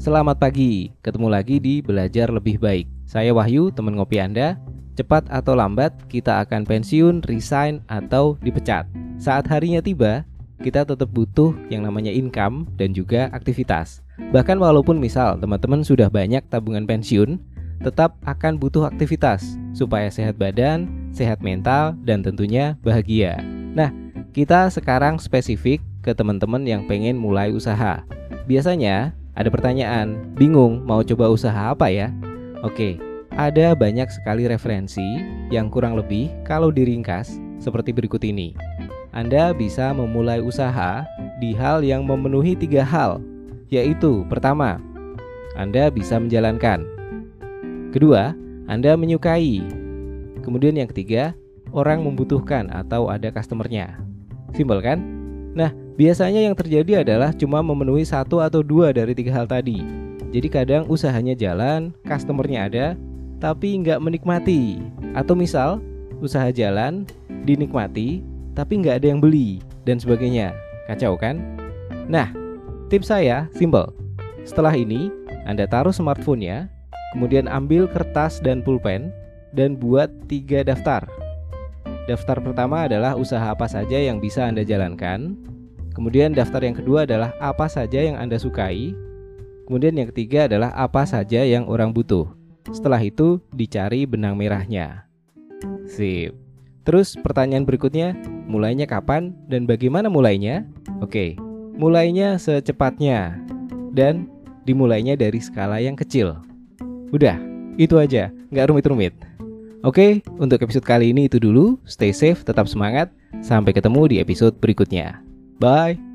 Selamat pagi, ketemu lagi di Belajar Lebih Baik. Saya Wahyu, teman ngopi Anda. Cepat atau lambat, kita akan pensiun, resign, atau dipecat. Saat harinya tiba, kita tetap butuh yang namanya income dan juga aktivitas. Bahkan walaupun misal teman-teman sudah banyak tabungan pensiun, tetap akan butuh aktivitas supaya sehat badan, sehat mental, dan tentunya bahagia. Nah, kita sekarang spesifik ke teman-teman yang pengen mulai usaha. Biasanya ada pertanyaan, bingung mau coba usaha apa ya? Oke, ada banyak sekali referensi yang kurang lebih kalau diringkas seperti berikut ini. Anda bisa memulai usaha di hal yang memenuhi tiga hal, yaitu pertama, Anda bisa menjalankan. Kedua, Anda menyukai. Kemudian yang ketiga, orang membutuhkan atau ada customernya. Simpel kan? Nah, Biasanya yang terjadi adalah cuma memenuhi satu atau dua dari tiga hal tadi. Jadi kadang usahanya jalan, customernya ada, tapi nggak menikmati. Atau misal usaha jalan, dinikmati, tapi nggak ada yang beli dan sebagainya. Kacau kan? Nah, tips saya simple. Setelah ini, Anda taruh smartphone-nya, kemudian ambil kertas dan pulpen, dan buat tiga daftar. Daftar pertama adalah usaha apa saja yang bisa Anda jalankan, Kemudian daftar yang kedua adalah apa saja yang Anda sukai. Kemudian yang ketiga adalah apa saja yang orang butuh. Setelah itu dicari benang merahnya. Sip. Terus pertanyaan berikutnya, mulainya kapan dan bagaimana mulainya? Oke, mulainya secepatnya dan dimulainya dari skala yang kecil. Udah, itu aja, nggak rumit-rumit. Oke, untuk episode kali ini itu dulu. Stay safe, tetap semangat. Sampai ketemu di episode berikutnya. Bye.